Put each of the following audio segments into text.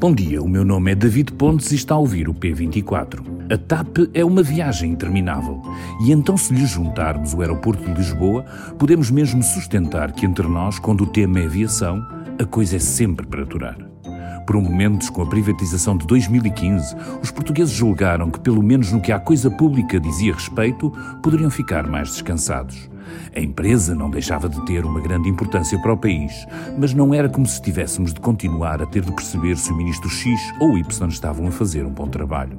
Bom dia, o meu nome é David Pontes e está a ouvir o P24. A TAP é uma viagem interminável e então, se lhe juntarmos o aeroporto de Lisboa, podemos mesmo sustentar que entre nós, quando o tema é aviação, a coisa é sempre para aturar. Por um momento, com a privatização de 2015, os portugueses julgaram que, pelo menos no que à coisa pública dizia respeito, poderiam ficar mais descansados. A empresa não deixava de ter uma grande importância para o país, mas não era como se tivéssemos de continuar a ter de perceber se o ministro X ou Y estavam a fazer um bom trabalho.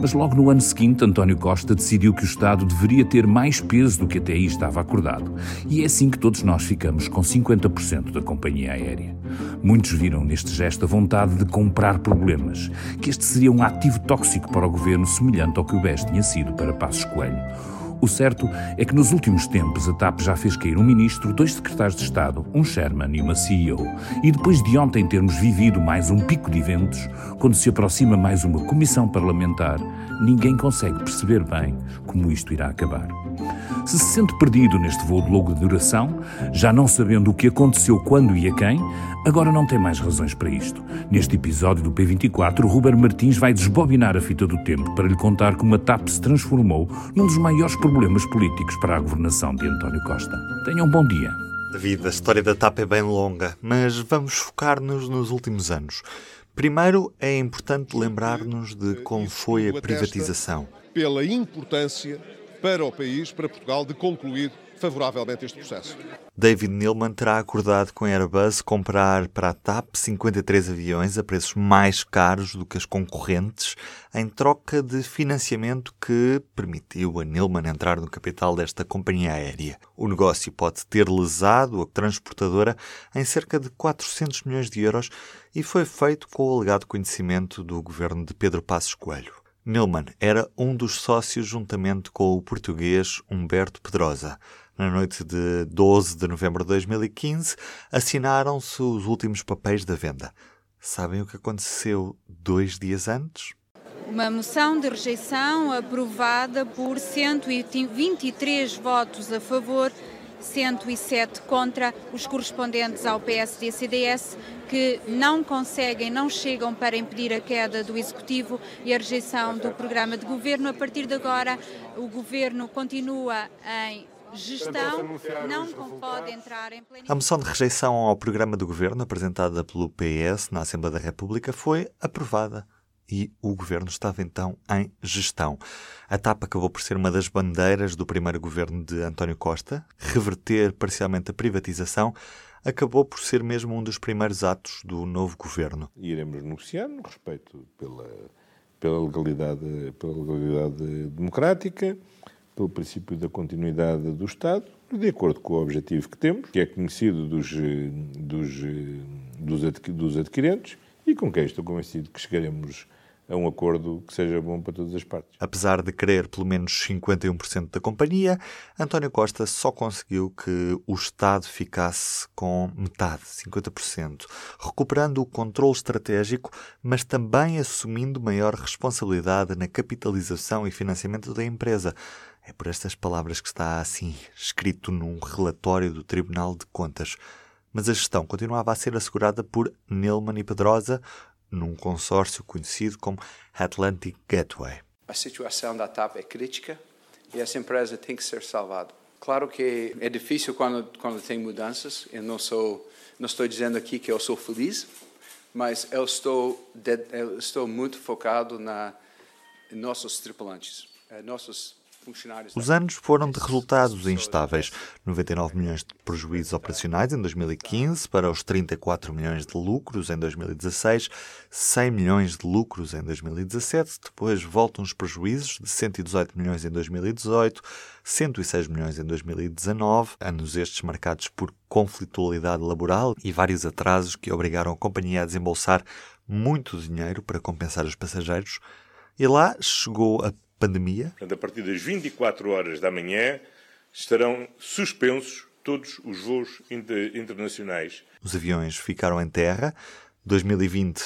Mas logo no ano seguinte, António Costa decidiu que o Estado deveria ter mais peso do que até aí estava acordado. E é assim que todos nós ficamos com 50% da companhia aérea. Muitos viram neste gesto a vontade de comprar problemas, que este seria um ativo tóxico para o governo, semelhante ao que o BES tinha sido para Passos Coelho. O certo é que nos últimos tempos a TAP já fez cair um ministro, dois secretários de Estado, um chairman e uma CEO. E depois de ontem termos vivido mais um pico de eventos, quando se aproxima mais uma comissão parlamentar, ninguém consegue perceber bem como isto irá acabar. Se se sente perdido neste voo de longa duração, já não sabendo o que aconteceu quando e a quem, agora não tem mais razões para isto. Neste episódio do P24, Ruben Martins vai desbobinar a fita do tempo para lhe contar como a TAP se transformou num dos maiores problemas políticos para a governação de António Costa. Tenham um bom dia. David, a história da TAP é bem longa, mas vamos focar-nos nos últimos anos. Primeiro, é importante lembrar-nos de como foi a privatização. Pela importância para o país, para Portugal, de concluir favoravelmente este processo. David Neilman terá acordado com a Airbus comprar para a TAP 53 aviões a preços mais caros do que as concorrentes, em troca de financiamento que permitiu a Neilman entrar no capital desta companhia aérea. O negócio pode ter lesado a transportadora em cerca de 400 milhões de euros e foi feito com o alegado conhecimento do governo de Pedro Passos Coelho. Neumann era um dos sócios juntamente com o português Humberto Pedrosa. Na noite de 12 de novembro de 2015, assinaram-se os últimos papéis da venda. Sabem o que aconteceu dois dias antes? Uma moção de rejeição aprovada por 123 votos a favor 107 contra os correspondentes ao PSD-CDS, que não conseguem, não chegam para impedir a queda do Executivo e a rejeição do programa de governo. A partir de agora, o governo continua em gestão, não pode entrar em A moção de rejeição ao programa do governo, apresentada pelo PS na Assembleia da República, foi aprovada e o governo estava então em gestão. A TAP acabou por ser uma das bandeiras do primeiro governo de António Costa, reverter parcialmente a privatização acabou por ser mesmo um dos primeiros atos do novo governo. Iremos negociar no respeito pela, pela, legalidade, pela legalidade democrática, pelo princípio da continuidade do Estado, de acordo com o objetivo que temos, que é conhecido dos, dos, dos adquirentes, e com quem estou convencido que chegaremos a um acordo que seja bom para todas as partes. Apesar de querer pelo menos 51% da companhia, António Costa só conseguiu que o Estado ficasse com metade, 50%, recuperando o controle estratégico, mas também assumindo maior responsabilidade na capitalização e financiamento da empresa. É por estas palavras que está assim escrito num relatório do Tribunal de Contas. Mas a gestão continuava a ser assegurada por Nelman e Pedrosa, num consórcio conhecido como Atlantic Gateway. A situação da TAP é crítica e essa empresa tem que ser salvada. Claro que é difícil quando quando tem mudanças. Eu não sou não estou dizendo aqui que eu sou feliz, mas eu estou eu estou muito focado na nossos tripulantes, eh, nossos os anos foram de resultados instáveis. 99 milhões de prejuízos operacionais em 2015 para os 34 milhões de lucros em 2016, 100 milhões de lucros em 2017, depois voltam os prejuízos de 118 milhões em 2018, 106 milhões em 2019, anos estes marcados por conflitualidade laboral e vários atrasos que obrigaram a companhia a desembolsar muito dinheiro para compensar os passageiros. E lá chegou a pandemia? Portanto, a partir das 24 horas da manhã estarão suspensos todos os voos inter internacionais. Os aviões ficaram em terra. 2020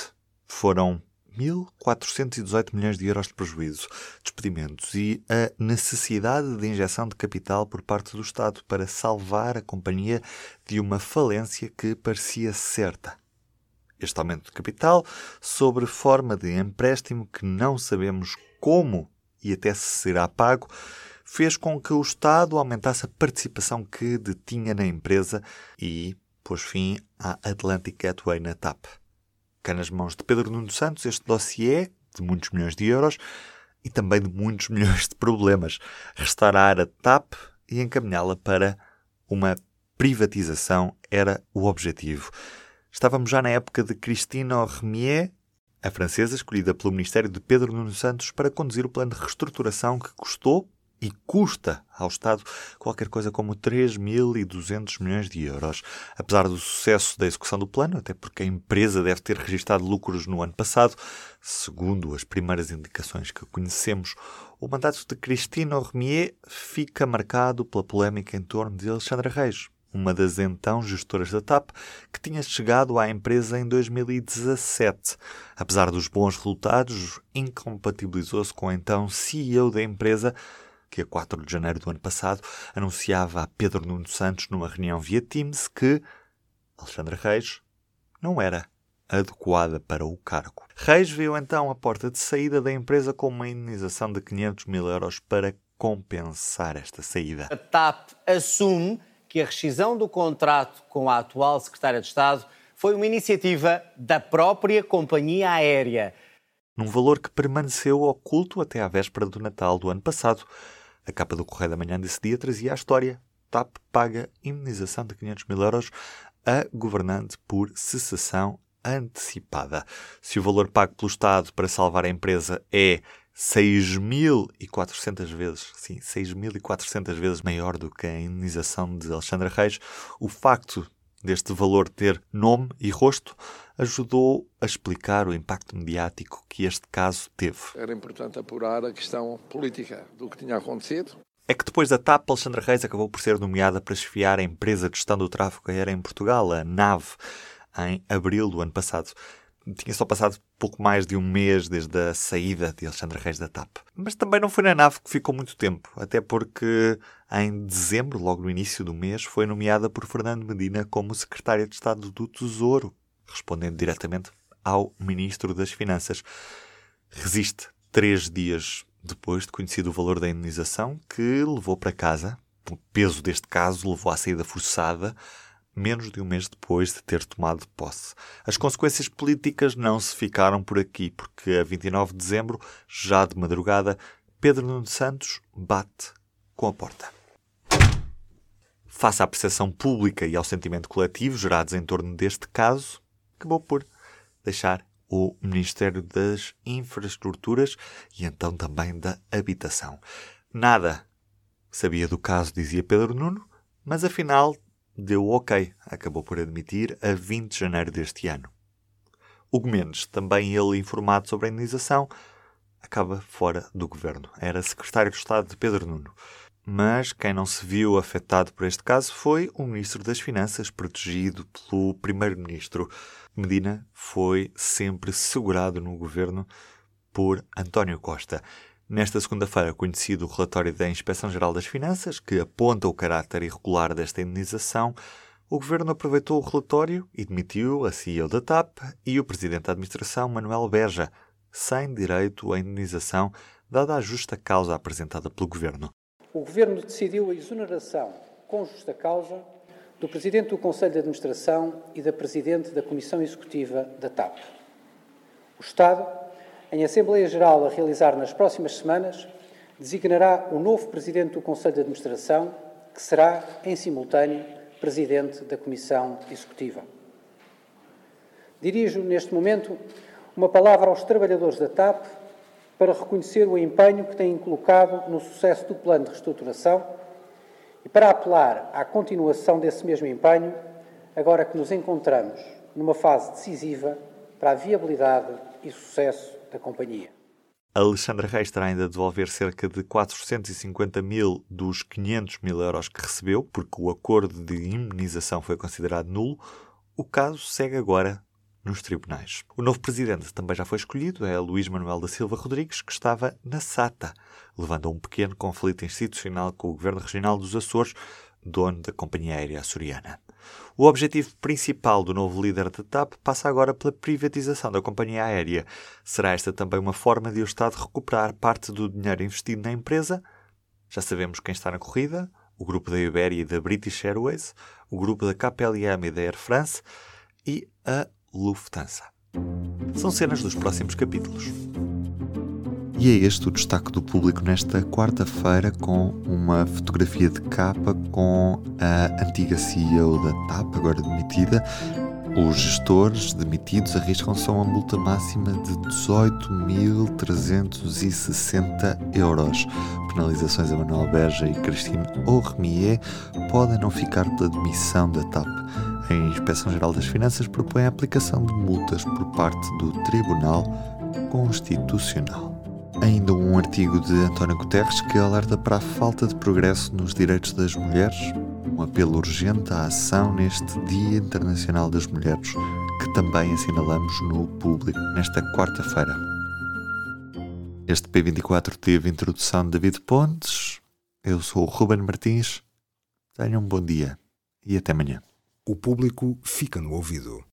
foram 1.418 milhões de euros de prejuízo, despedimentos e a necessidade de injeção de capital por parte do Estado para salvar a companhia de uma falência que parecia certa. Este aumento de capital, sobre forma de empréstimo que não sabemos como e até se será pago, fez com que o Estado aumentasse a participação que detinha na empresa e pôs fim à Atlantic Gateway na TAP. Cá nas mãos de Pedro Nuno Santos, este dossiê, de muitos milhões de euros e também de muitos milhões de problemas, restaurar a TAP e encaminhá-la para uma privatização era o objetivo. Estávamos já na época de Christine Remier, a francesa escolhida pelo Ministério de Pedro Nuno Santos para conduzir o plano de reestruturação que custou e custa ao Estado qualquer coisa como 3.200 milhões de euros. Apesar do sucesso da execução do plano, até porque a empresa deve ter registrado lucros no ano passado, segundo as primeiras indicações que conhecemos, o mandato de Christine Ormier fica marcado pela polémica em torno de Alexandra Reis, uma das então gestoras da TAP, que tinha chegado à empresa em 2017. Apesar dos bons resultados, incompatibilizou-se com o então CEO da empresa, que a 4 de janeiro do ano passado anunciava a Pedro Nuno Santos numa reunião via Teams que Alexandra Reis não era adequada para o cargo. Reis viu então a porta de saída da empresa com uma indenização de 500 mil euros para compensar esta saída. A TAP assume que a rescisão do contrato com a atual secretária de Estado foi uma iniciativa da própria companhia aérea. Num valor que permaneceu oculto até à véspera do Natal do ano passado, a capa do Correio da Manhã desse dia trazia a história. TAP paga indenização de 500 mil euros a governante por cessação antecipada. Se o valor pago pelo Estado para salvar a empresa é 6.400 vezes, sim, 6.400 vezes maior do que a indenização de Alexandra Reis, o facto deste valor ter nome e rosto ajudou a explicar o impacto mediático que este caso teve. Era importante apurar a questão política do que tinha acontecido. É que depois da TAP, Alexandra Reis acabou por ser nomeada para esfiar a empresa de gestão do tráfego aéreo em Portugal, a NAV, em abril do ano passado. Tinha só passado pouco mais de um mês desde a saída de Alexandre Reis da TAP. Mas também não foi na nave que ficou muito tempo, até porque em dezembro, logo no início do mês, foi nomeada por Fernando Medina como secretária de Estado do Tesouro, respondendo diretamente ao Ministro das Finanças. Resiste três dias depois de conhecido o valor da indenização, que levou para casa. O peso deste caso levou à saída forçada menos de um mês depois de ter tomado posse. As consequências políticas não se ficaram por aqui, porque a 29 de dezembro, já de madrugada, Pedro Nuno Santos bate com a porta. Face à percepção pública e ao sentimento coletivo gerados em torno deste caso, acabou por deixar o Ministério das Infraestruturas e então também da Habitação. Nada sabia do caso, dizia Pedro Nuno, mas afinal deu ok, acabou por admitir, a 20 de janeiro deste ano. Hugo Mendes, também ele informado sobre a indenização, acaba fora do governo. Era secretário de Estado de Pedro Nuno. Mas quem não se viu afetado por este caso foi o Ministro das Finanças, protegido pelo Primeiro-Ministro. Medina foi sempre segurado no governo por António Costa. Nesta segunda-feira, conhecido o relatório da Inspeção-Geral das Finanças, que aponta o caráter irregular desta indenização, o Governo aproveitou o relatório e demitiu a CEO da TAP e o Presidente da Administração, Manuel Beja, sem direito à indenização, dada a justa causa apresentada pelo Governo. O Governo decidiu a exoneração, com justa causa, do Presidente do Conselho de Administração e da Presidente da Comissão Executiva da TAP. O Estado em Assembleia Geral a realizar nas próximas semanas, designará o novo Presidente do Conselho de Administração, que será, em simultâneo, Presidente da Comissão Executiva. Dirijo, neste momento, uma palavra aos trabalhadores da TAP para reconhecer o empenho que têm colocado no sucesso do plano de reestruturação e para apelar à continuação desse mesmo empenho, agora que nos encontramos numa fase decisiva para a viabilidade e sucesso da companhia. Alexandra Reis terá ainda de devolver cerca de 450 mil dos 500 mil euros que recebeu, porque o acordo de imunização foi considerado nulo. O caso segue agora nos tribunais. O novo presidente também já foi escolhido, é Luís Manuel da Silva Rodrigues, que estava na SATA, levando a um pequeno conflito institucional com o governo regional dos Açores, dono da companhia aérea açoriana. O objetivo principal do novo líder da TAP passa agora pela privatização da companhia aérea. Será esta também uma forma de o Estado recuperar parte do dinheiro investido na empresa? Já sabemos quem está na corrida: o grupo da Iberia e da British Airways, o grupo da KPLM e da Air France e a Lufthansa. São cenas dos próximos capítulos. E é este o destaque do público nesta quarta-feira, com uma fotografia de capa com a antiga CEO da TAP, agora demitida. Os gestores demitidos arriscam-se a uma multa máxima de 18.360 euros. Penalizações a Manuel Berja e Christine Ormier podem não ficar pela demissão da TAP. A Inspeção-Geral das Finanças propõe a aplicação de multas por parte do Tribunal Constitucional. Ainda um artigo de António Guterres que alerta para a falta de progresso nos direitos das mulheres, um apelo urgente à ação neste Dia Internacional das Mulheres, que também assinalamos no público nesta quarta-feira. Este P24 teve introdução de David Pontes. Eu sou o Ruben Martins. Tenham um bom dia e até amanhã. O público fica no ouvido.